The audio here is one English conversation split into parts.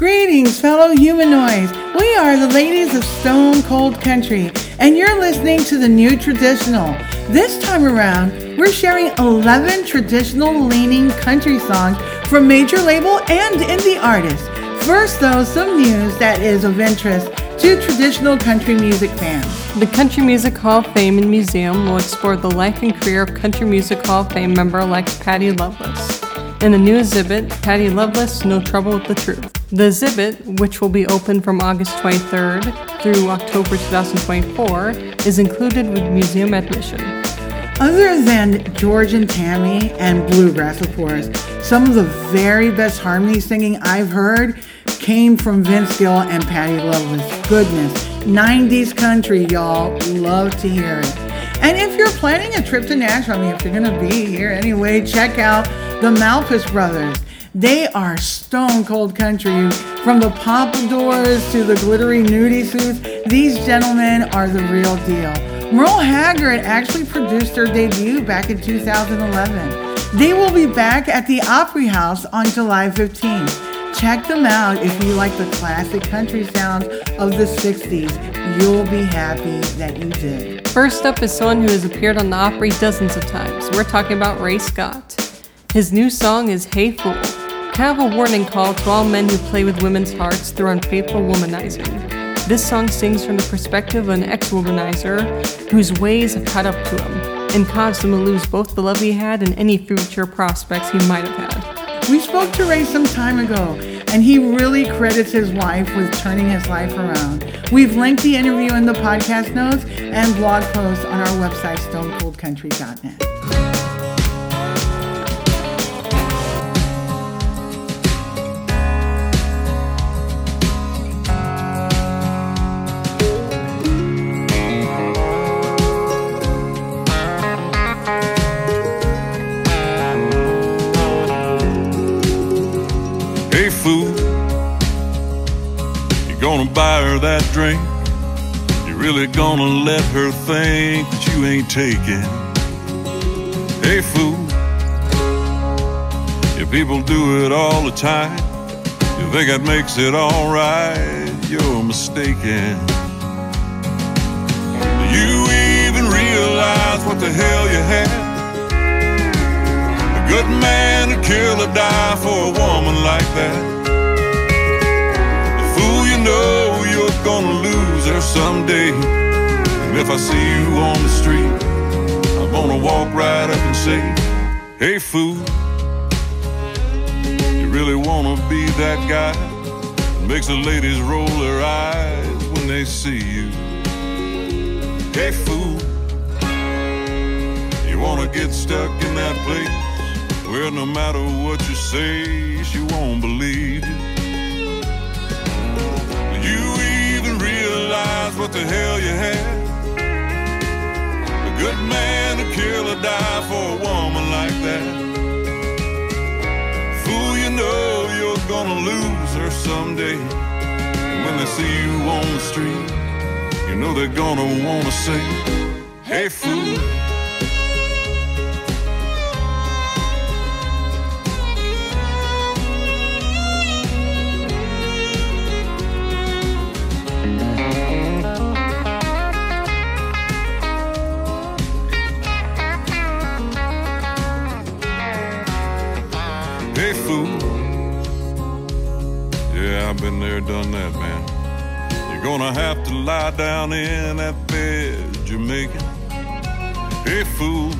Greetings, fellow humanoids. We are the ladies of Stone Cold Country, and you're listening to the new traditional. This time around, we're sharing 11 traditional leaning country songs from major label and indie artists. First, though, some news that is of interest to traditional country music fans. The Country Music Hall of Fame and Museum will explore the life and career of Country Music Hall of Fame member elect Patty Loveless. In the new exhibit, Patty Loveless, No Trouble with the Truth. The exhibit, which will be open from August 23rd through October 2024, is included with museum admission. Other than George and Tammy and Bluegrass, of course, some of the very best harmony singing I've heard came from Vince Gill and Patty Loveless. Goodness, 90s country, y'all. Love to hear it. And if you're planning a trip to Nashville, I mean, if you're going to be here anyway, check out the Malpass Brothers. They are stone cold country. From the pompadours to the glittery nudie suits, these gentlemen are the real deal. Merle Haggard actually produced their debut back in 2011. They will be back at the Opry House on July 15th. Check them out if you like the classic country sounds of the 60s. You'll be happy that you did. First up is someone who has appeared on the Opry dozens of times. We're talking about Ray Scott. His new song is Hey Fool, kind of a warning call to all men who play with women's hearts through unfaithful womanizing. This song sings from the perspective of an ex womanizer whose ways have caught up to him and caused him to lose both the love he had and any future prospects he might have had. We spoke to Ray some time ago, and he really credits his wife with turning his life around. We've linked the interview in the podcast notes and blog posts on our website, stonecoldcountry.net. buy her that drink? You really gonna let her think that you ain't taking? Hey fool, if people do it all the time, you think that makes it alright? You're mistaken. Do you even realize what the hell you had? A good man would kill or die for a woman like that. Fool you know gonna lose her someday. And if I see you on the street, I'm gonna walk right up and say, Hey fool, you really wanna be that guy? that Makes the ladies roll their eyes when they see you. Hey fool, you wanna get stuck in that place where no matter what you say, she won't believe you. You realize what the hell you had? A good man to kill or die for a woman like that. Fool, you know you're gonna lose her someday. And when they see you on the street, you know they're gonna wanna say, Hey fool. I've been there, done that, man. You're gonna have to lie down in that bed you're making. Hey fool.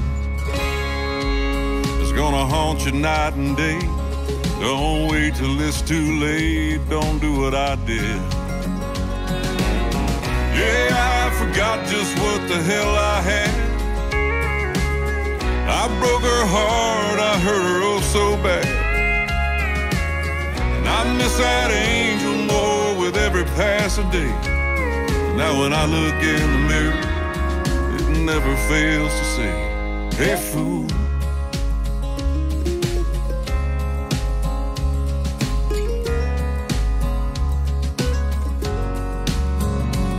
It's gonna haunt you night and day. Don't wait till it's too late. Don't do what I did. Yeah, I forgot just what the hell I had. I broke her heart, I hurt her oh so bad. I miss that angel more with every passing day. Now when I look in the mirror, it never fails to say, Hey fool.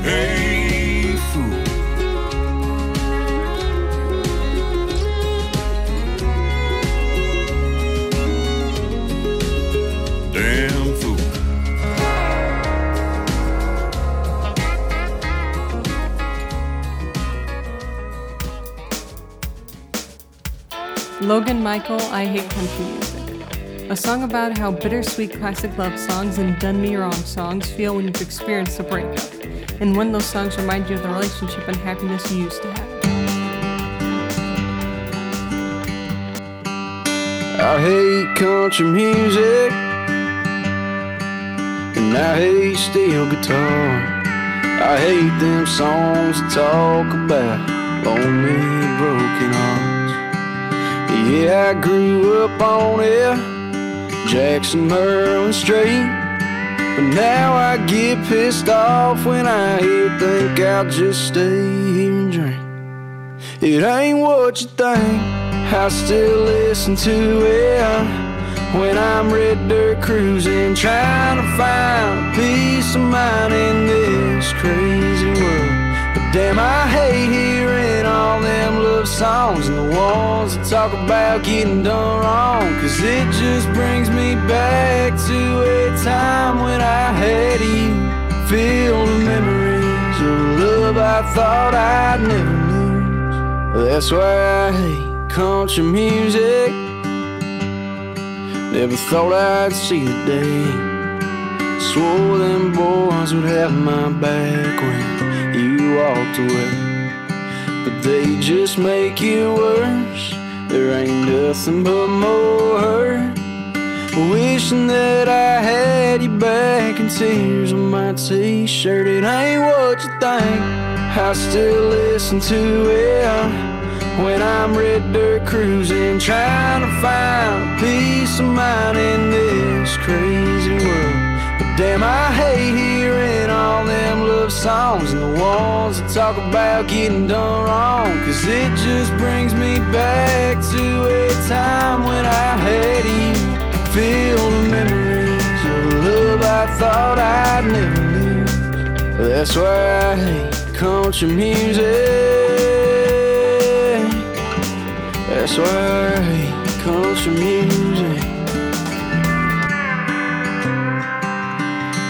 Hey Logan Michael, I Hate Country Music. A song about how bittersweet classic love songs and done me wrong songs feel when you've experienced a breakup, and when those songs remind you of the relationship and happiness you used to have. I hate country music, and I hate steel guitar. I hate them songs that talk about lonely, broken hearts. Yeah, I grew up on it, Jackson Merle and Strait. But now I get pissed off when I hear think I'll just stay here and drink. It ain't what you think, I still listen to it. When I'm red dirt cruising, trying to find peace of mind in this crazy world. Damn, I hate hearing all them love songs and the ones that talk about getting done wrong. Cause it just brings me back to a time when I had you. Feel the memories of love I thought I'd never lose. That's why I hate country music. Never thought I'd see the day. Swore them boys would have my back when you walked away. But they just make it worse. There ain't nothing but more hurt. Wishing that I had you back in tears on my t-shirt. It ain't what you think. I still listen to it. When I'm red dirt cruising, trying to find peace of mind in this crazy world. Damn, I hate hearing all them love songs and the ones that talk about getting done wrong. Cause it just brings me back to a time when I had you. Feel the memories of love I thought I'd never lose. That's why I hate country music. That's why he comes from music.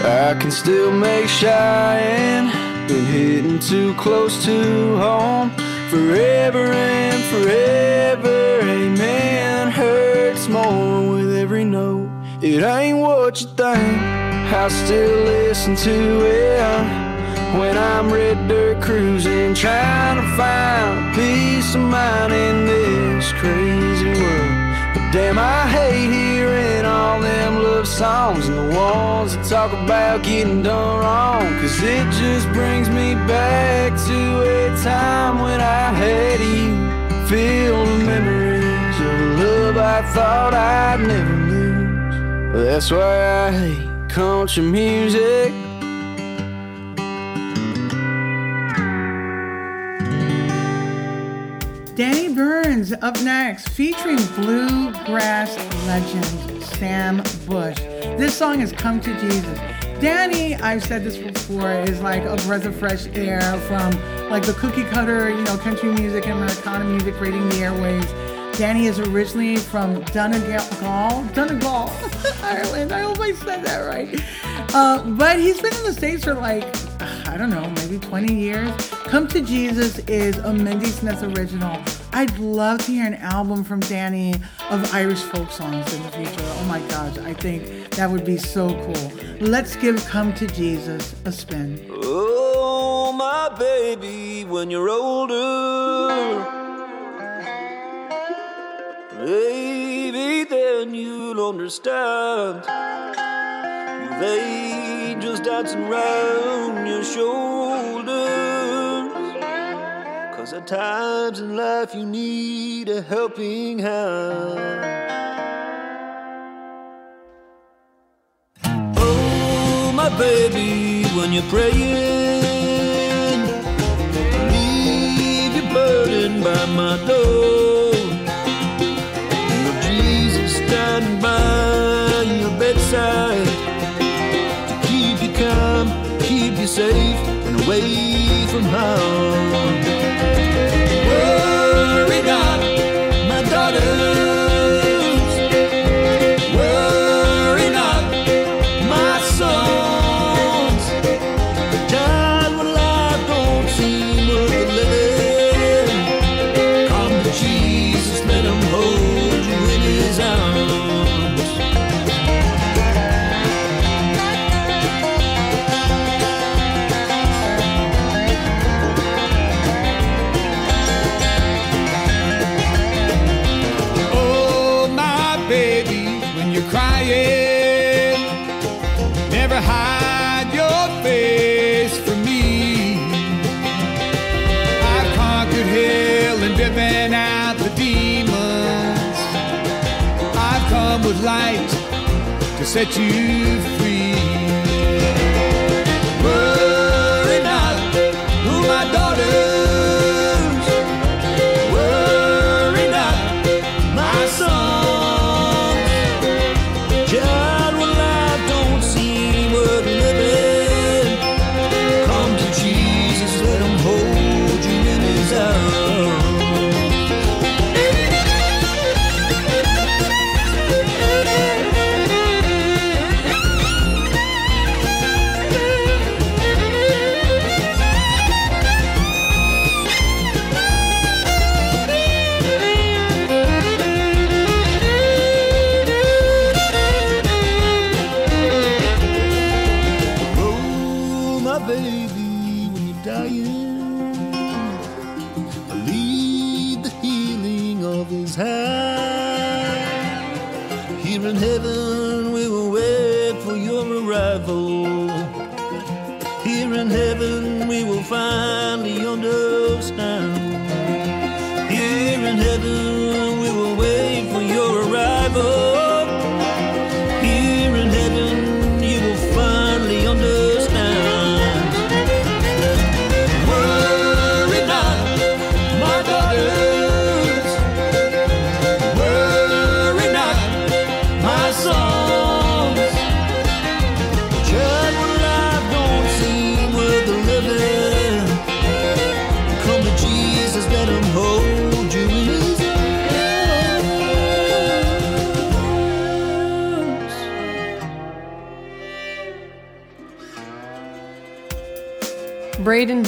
I can still make Cheyenne, been hitting too close to home. Forever and forever, amen. Hurts more with every note. It ain't what you think. I still listen to it. When I'm red dirt cruising, trying to find peace of mind in this crazy damn, I hate hearing all them love songs and the ones that talk about getting done wrong. Cause it just brings me back to a time when I had you. Feel the memories of love I thought I'd never lose. That's why I hate country music. Danny Burns up next, featuring bluegrass legend Sam Bush. This song is Come to Jesus. Danny, I've said this before, is like a breath of fresh air from like the cookie cutter, you know, country music and Americana music raiding the airwaves. Danny is originally from Donegal, Donegal, Ireland. I hope I said that right. Uh, but he's been in the States for like, I don't know, maybe 20 years. Come to Jesus is a Mindy Smith original. I'd love to hear an album from Danny of Irish folk songs in the future. Oh my gosh, I think that would be so cool. Let's give Come to Jesus a spin. Oh, my baby, when you're older, maybe then you'll understand. You've angels dancing round your shoulders. Cause at times in life you need a helping hand. Oh, my baby, when you're praying, leave your burden by my door. You safe, and away from harm. to set you free. Whoa.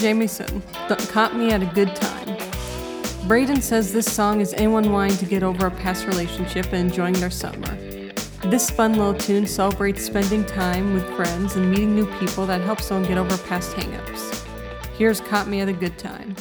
Jamieson, Caught Me at a Good Time. Braden says this song is anyone wanting to get over a past relationship and enjoying their summer. This fun little tune celebrates spending time with friends and meeting new people that helps someone get over past hangups. Here's Caught Me at a Good Time.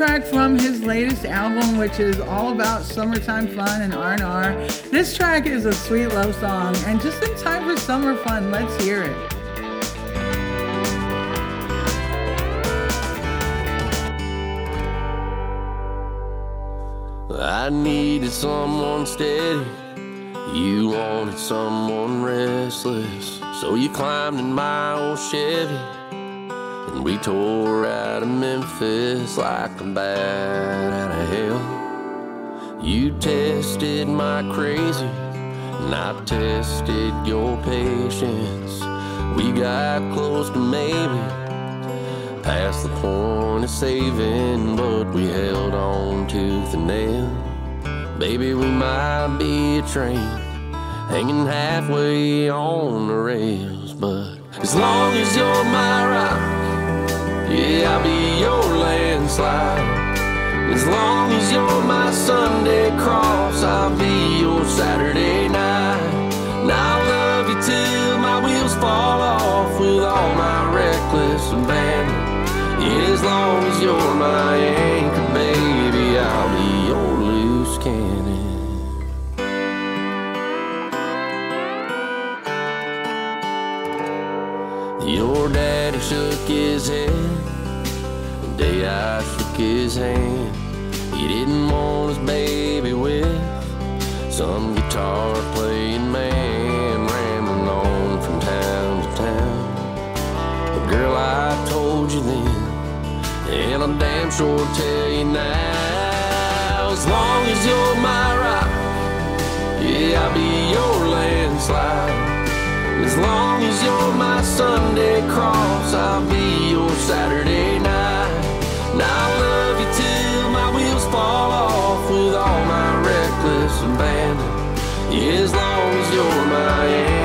Track from his latest album, which is all about summertime fun and R&R. This track is a sweet love song and just in time for summer fun. Let's hear it. I needed someone steady. You wanted someone restless. So you climbed in my old Chevy. And we tore out of Memphis like a bat out of hell. You tested my crazy, and I tested your patience. We got close to maybe past the point of saving, but we held on to the nail. Baby, we might be a train hanging halfway on the rails, but as long as you're my rock, yeah, I'll be your landslide. As long as you're my Sunday cross, I'll be your Saturday night. And I'll love you till my wheels fall off with all my reckless abandon. Yeah, as long as you're my anchor, baby, I'll be your loose cannon. Your daddy shook his head the day I shook his hand. He didn't want his baby with some guitar playing man rambling on from town to town. But girl, I told you then, and I'm damn sure tell you now. As long as you're my rock, yeah, I'll be your landslide. As long as you're my Sunday cross, I'll be your Saturday night. And I'll love you till my wheels fall off with all my reckless abandon. As long as you're my anchor,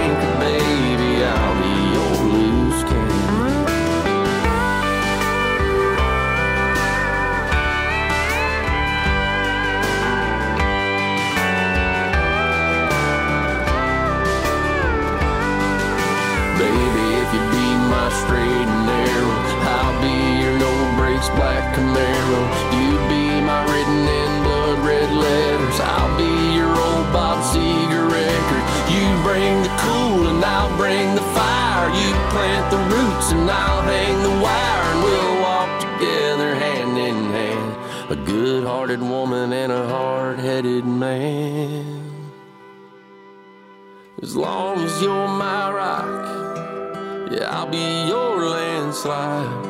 bring the fire. You plant the roots and I'll hang the wire, and we'll walk together hand in hand. A good-hearted woman and a hard-headed man. As long as you're my rock, yeah, I'll be your landslide.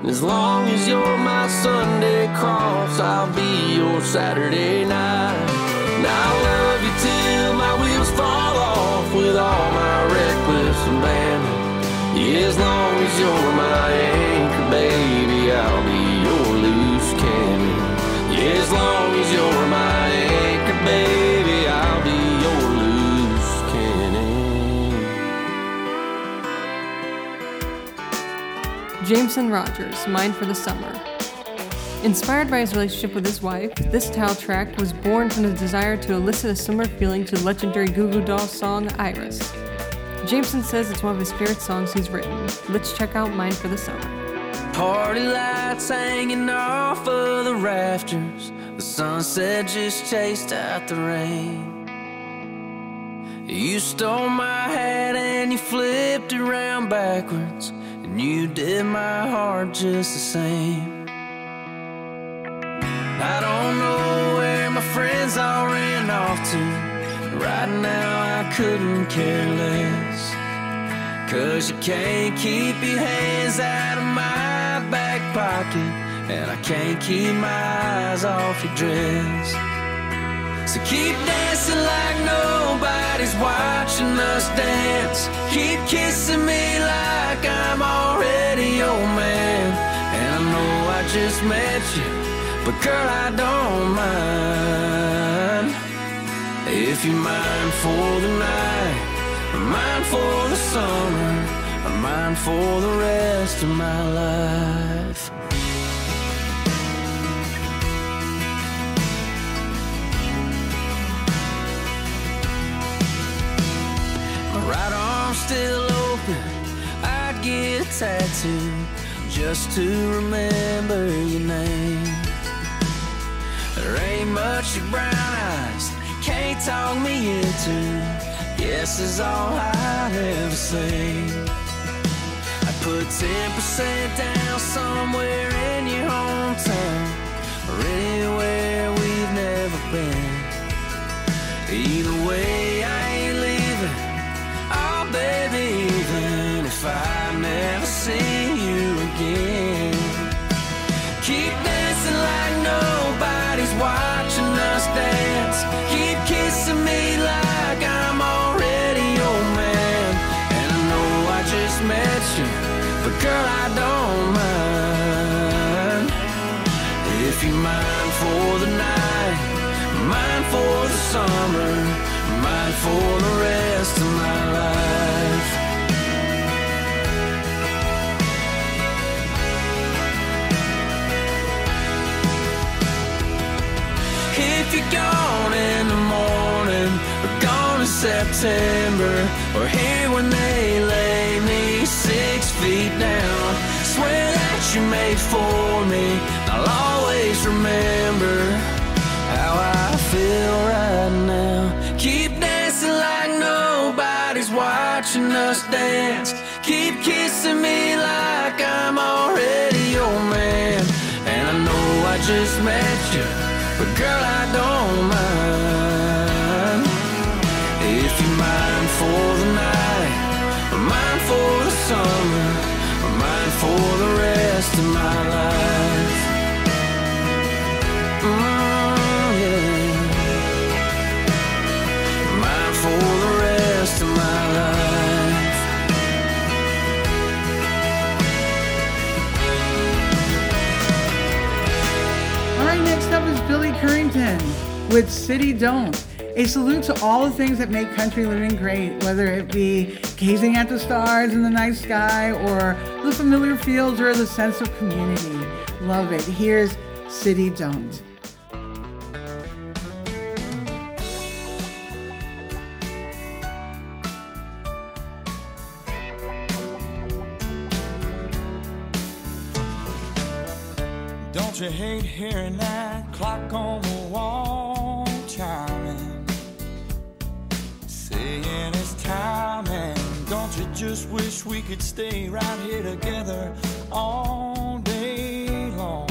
And as long as you're my Sunday cross, I'll be your Saturday night. And you're my anchor, baby, I'll be your loose cannon. Yeah, as long as you're my anchor, baby, I'll be your loose cannon. Jameson Rodgers, Mine for the Summer. Inspired by his relationship with his wife, this title track was born from the desire to elicit a similar feeling to the legendary Goo Goo Dolls song Iris. Jameson says it's one of his favorite songs he's written. Let's check out Mine for the Summer. Party lights hanging off of the rafters. The sunset just chased out the rain. You stole my hat and you flipped it around backwards. And you did my heart just the same. I don't know where my friends all ran off to. Right now I couldn't care less. Cause you can't keep your hands out of my back pocket. And I can't keep my eyes off your dress. So keep dancing like nobody's watching us dance. Keep kissing me like I'm already your man. And I know I just met you, but girl, I don't mind. If you're mine for the night, or mine for the summer, or mine for the rest of my life. My right arm's still open. I'd get a tattoo just to remember your name. There ain't much your brown eyes can't talk me into. Yes is all I'd ever say. I put 10% down somewhere in your hometown or anywhere we've never been. Either way, I summer, mine for the rest of my life. If you're gone in the morning, or gone in September, or here when they lay me six feet down, swear that you made for me. I'll always remember how I feel right watching us dance. Keep kissing me like I'm already your man. And I know I just met you, but girl, I don't mind. If you're mine for the night, or mine for the summer, or mine for the rest of my life. With City Don't. A salute to all the things that make country living great, whether it be gazing at the stars in the night sky or the familiar fields or the sense of community. Love it. Here's City Don't. Don't you hate hearing that clock on just wish we could stay right here together all day long?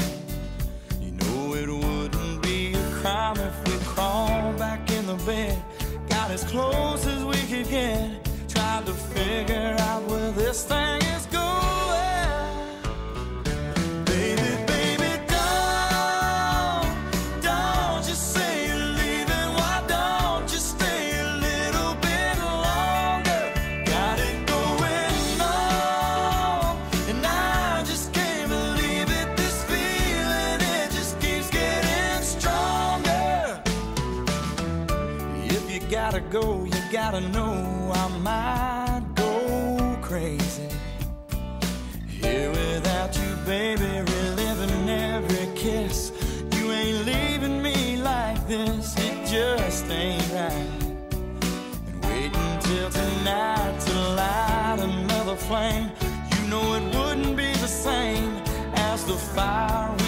You know it wouldn't be a crime if we crawled back in the bed, got as close as we could get, tried to figure out where this thing is go, you gotta know I might go crazy. Here without you, baby, reliving every kiss. You ain't leaving me like this, it just ain't right. And waiting till tonight to light another flame. You know it wouldn't be the same as the fire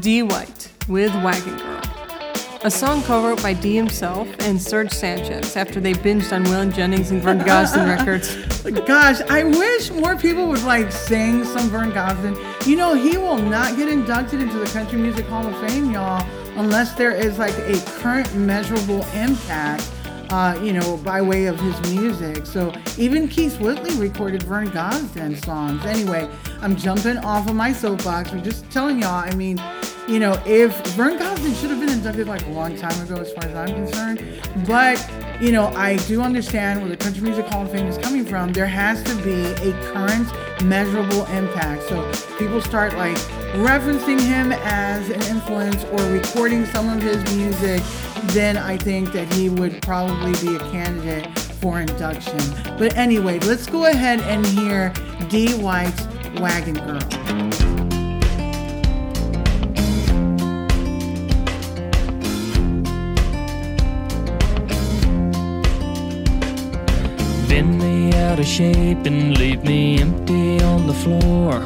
Dee White with Wagon Girl. A song co-wrote by Dee himself and Serge Sanchez after they binged on Waylon Jennings and Vern Gosdin records. Gosh, I wish more people would like sing some Vern Gosdin. You know, he will not get inducted into the Country Music Hall of Fame, y'all, unless there is like a current measurable impact. Uh, you know, by way of his music. So even Keith Whitley recorded Vern Gosdin songs. Anyway, I'm jumping off of my soapbox. I'm just telling y'all. I mean, you know, if Vern Gosdin should have been inducted like a long time ago, as far as I'm concerned. But you know, I do understand where the Country Music Hall of Fame is coming from. There has to be a current measurable impact. So people start like referencing him as an influence or recording some of his music, then I think that he would probably be a candidate for induction. But anyway, let's go ahead and hear Dee White's Wagon Girl. Bend me out of shape and leave me empty on the floor.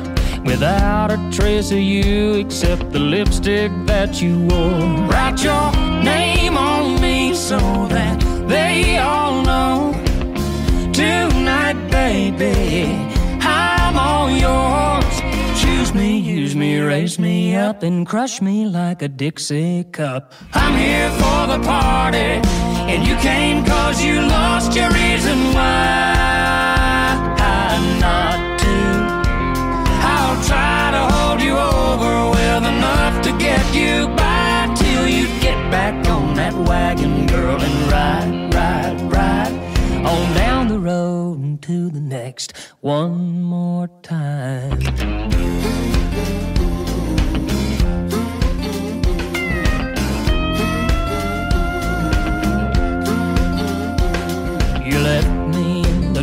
Without a trace of you except the lipstick that you wore. Write your name on me so that they all know. Tonight, baby, I'm all yours. Choose me, use me, raise me up, and crush me like a Dixie cup. I'm here for the party, and you came cause you lost your reason why. Not to. I'll try to hold you over with enough to get you by till you get back on that wagon, girl, and ride, ride, ride on down the road to the next one more time.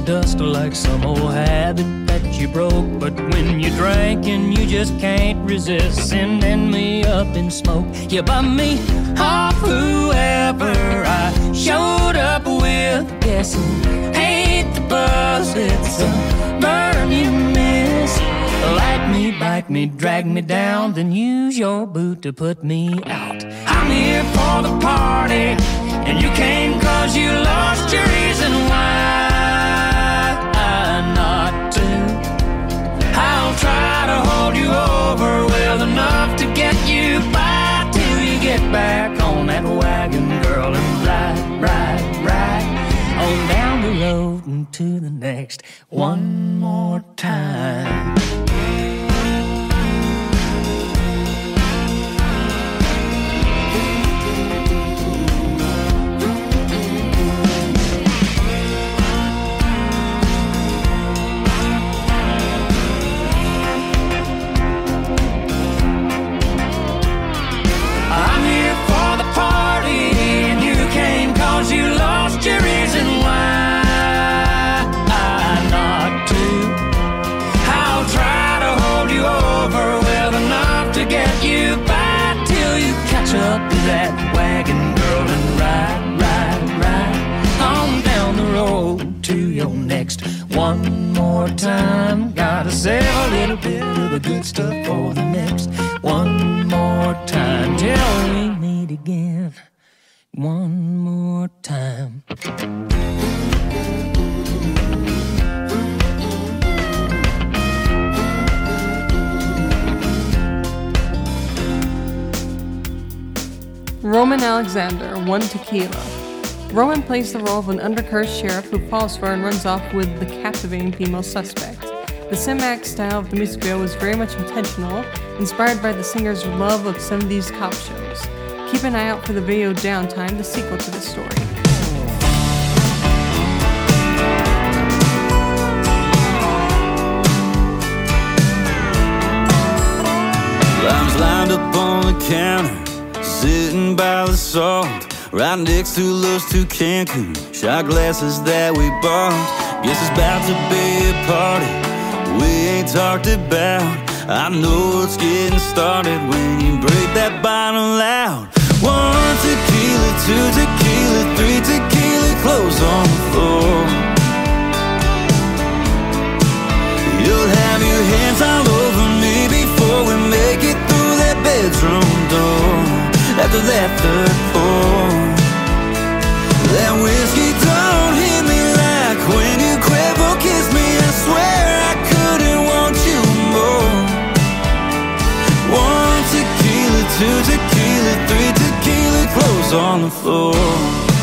Dust like some old habit that you broke. But when you drank and you just can't resist sending me up in smoke, you bum me off whoever I showed up with. Guessing hate the buzz, it's a burn you miss. Light me, bite me, drag me down, then use your boot to put me out. I'm here for the party, and you came cause you lost your reason the good stuff for the next one more time till we meet again. One more time. Roman Alexander, one tequila. Roman plays the role of an undercover sheriff who falls for and runs off with the captivating female suspect. The Simac style of the music video was very much intentional, inspired by the singer's love of 70s cop shows. Keep an eye out for the video Downtime, the sequel to this story. Limes lined up on the counter, sitting by the salt, right next to those two Cancun shot glasses that we bought. Guess it's about to be a party we ain't talked about. I know it's getting started when you break that bottle out. One tequila, two tequila, three tequila, clothes on the floor. You'll have your hands all over me before we make it through that bedroom door. after that third pour. That whiskey two tequila, three tequila, clothes on the floor.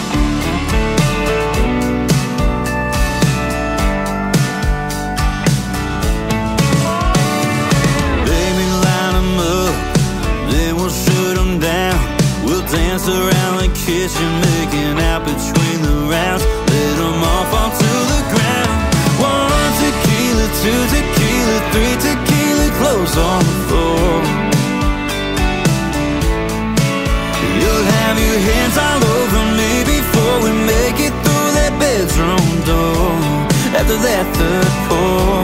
After that third pour.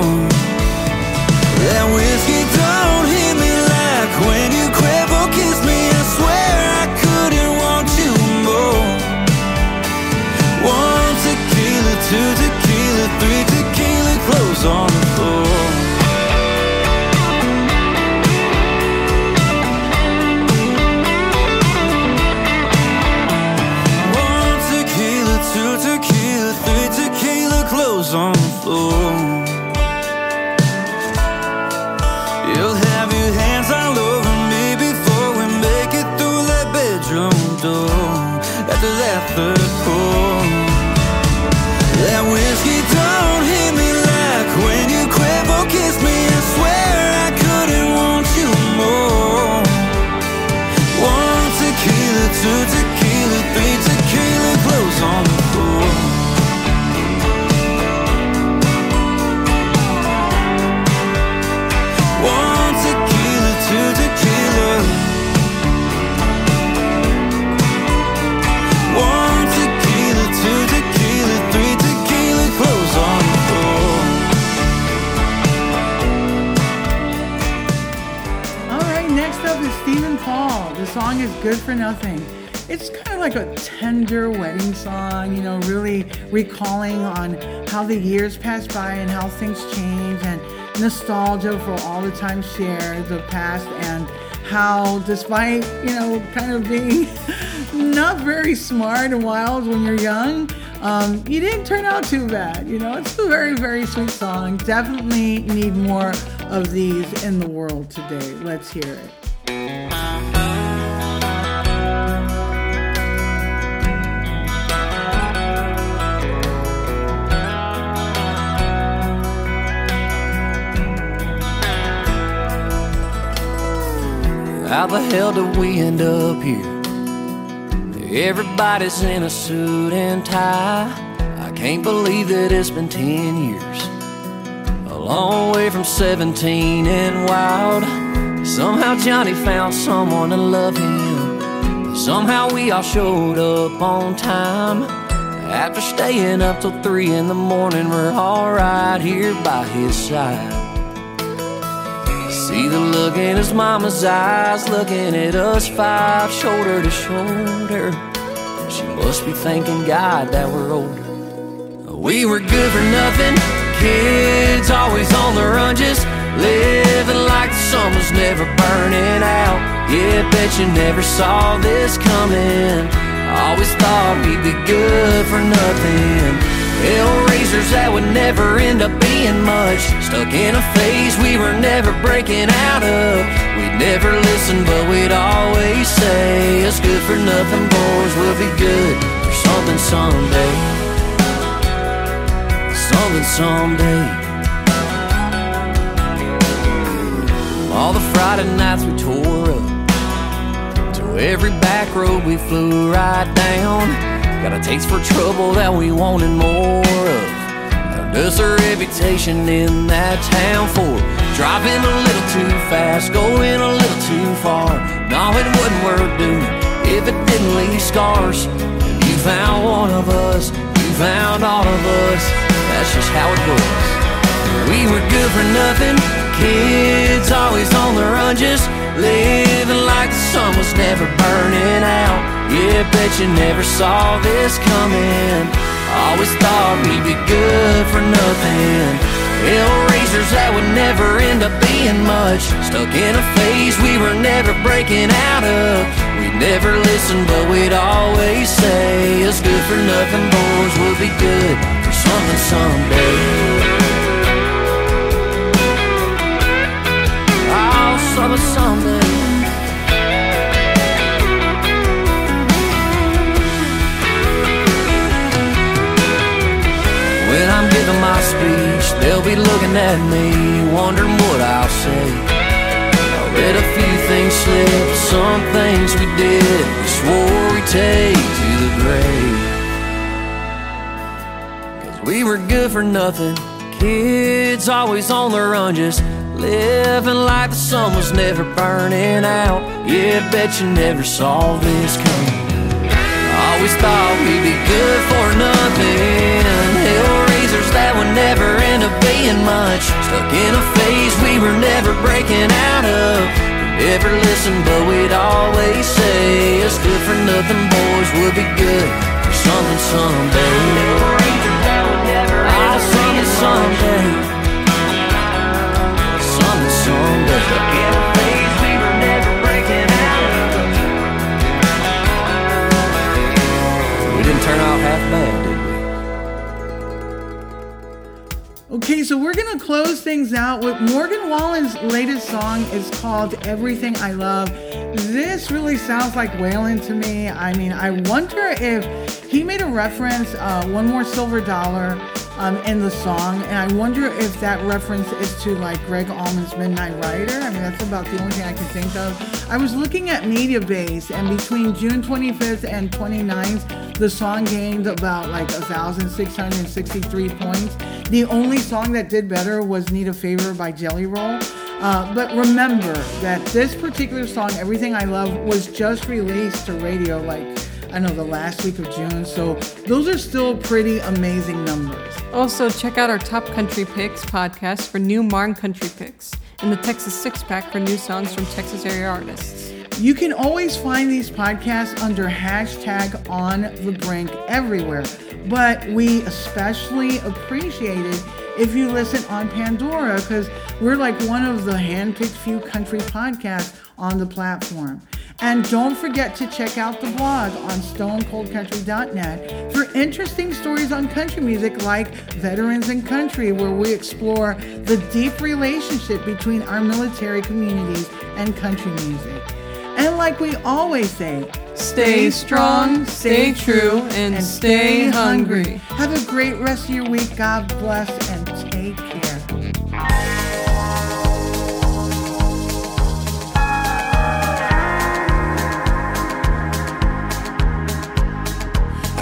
Recalling on how the years pass by and how things change and nostalgia for all the time shared, the past, and how despite, you know, kind of being not very smart and wild when you're young, um, you didn't turn out too bad. You know, it's a very, very sweet song. Definitely need more of these in the world today. Let's hear it. How the hell did we end up here? Everybody's in a suit and tie. I can't believe that it's been 10 years. A long way from 17 and wild. Somehow Johnny found someone to love him. Somehow we all showed up on time. After staying up till 3 in the morning, we're all right here by his side. See the look in his mama's eyes, looking at us five, shoulder to shoulder. She must be thanking God that we're older. We were good for nothing, kids always on the run, just living like the summer's never burning out. Yeah, bet you never saw this coming. Always thought we'd be good for nothing. Hellraisers that would never end up being much. Stuck in a phase we were never breaking out of. We'd never listen, but we'd always say, It's good for nothing, boys. We'll be good for something someday. Something someday. All the Friday nights we tore up. To every back road we flew right down. Got a taste for trouble that we wanted more of. Us a reputation in that town for driving a little too fast, going a little too far. No, it wouldn't worth doing if it didn't leave scars. And you found one of us, you found all of us. That's just how it was. We were good for nothing, kids always on the run, just living like the sun was never burning out. Yeah, bet you never saw this coming. Always thought we'd be good for nothing. Hellraisers that would never end up being much. Stuck in a phase we were never breaking out of. We'd never listen, but we'd always say, Us good for nothing boys will be good for something someday. Oh, something someday. When I'm giving my speech, they'll be looking at me, wondering what I'll say. I let a few things slip, some things we did, we swore we'd take to the grave. Cause we were good for nothing, kids always on the run, just living like the sun was never burning out. Yeah, bet you never saw this coming. Always thought we'd be good for nothing. Hellraisers that would never end up being much. Stuck in a phase we were never breaking out of. Never but we'd always say, good for nothing boys would be good for something someday. Ah, something someday. Something someday. Out of. We didn't turn out half bad, Okay, so we're gonna close things out with Morgan Wallen's latest song is called Everything I Love. This really sounds like Waylon to me. I mean, I wonder if he made a reference, uh, One More Silver Dollar, um, in the song, and I wonder if that reference is to like Gregg Allman's Midnight Rider. I mean, that's about the only thing I can think of. I was looking at Mediabase, and between June 25th and 29th, the song gained about like 1,663 points. The only song that did better was Need a Favor by Jelly Roll. Uh, but remember that this particular song, Everything I Love, was just released to radio like, I know, the last week of June. So those are still pretty amazing numbers. Also, check out our Top Country Picks podcast for new Martin Country Picks and the Texas Six Pack for new songs from Texas area artists. You can always find these podcasts under hashtag on the brink everywhere. But we especially appreciate it if you listen on Pandora because we're like one of the handpicked few country podcasts on the platform. And don't forget to check out the blog on stonecoldcountry.net for interesting stories on country music like Veterans and Country, where we explore the deep relationship between our military communities and country music. And like we always say, Stay strong, stay true, and stay hungry. Have a great rest of your week. God bless and take care.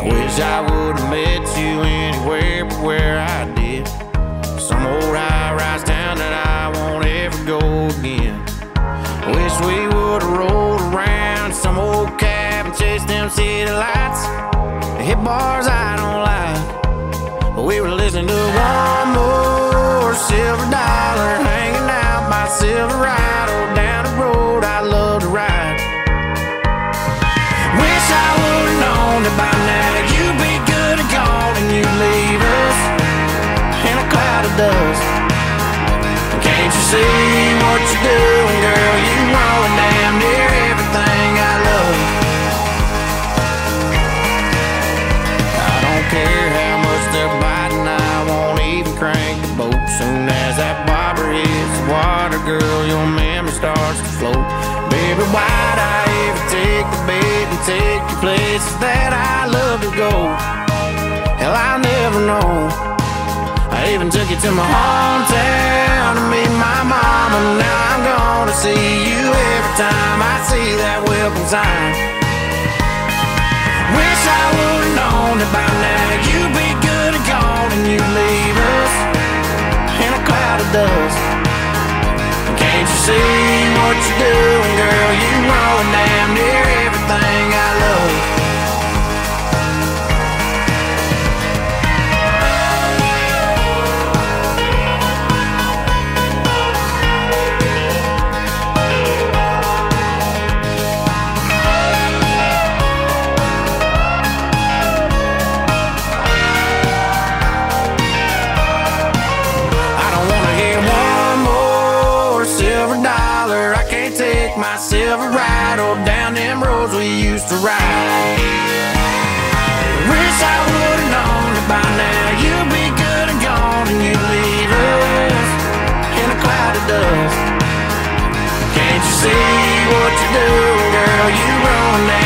Wish I would have met you anywhere but where I did. Some old high rise town that I won't ever go again. Wish we would have rolled around some old cab and chased them city lights. Hit bars I don't like. But we were listening to one more silver dollar hanging out by Silverado down dust. Can't you see what you're doing, girl? You ruin damn near everything I love. I don't care how much they're biting, I won't even crank the boat. Soon as that bobber hits the water, girl, your memory starts to float. Baby, why'd I ever take the bait and take you places that I love to go? Hell, I'll never know. I even took you to my hometown to meet my mama. Now I'm gonna see you every time I see that welcome sign. Wish I would've known that by now you'd be good and gone and you'd leave us in a cloud of dust. Can't you see what you're doing, girl? You ruin damn near everything I love. Used to ride. Wish I would've known that by now you'd be good and gone and you'd leave us in a cloud of dust. Can't you see what you're doing, girl? You run down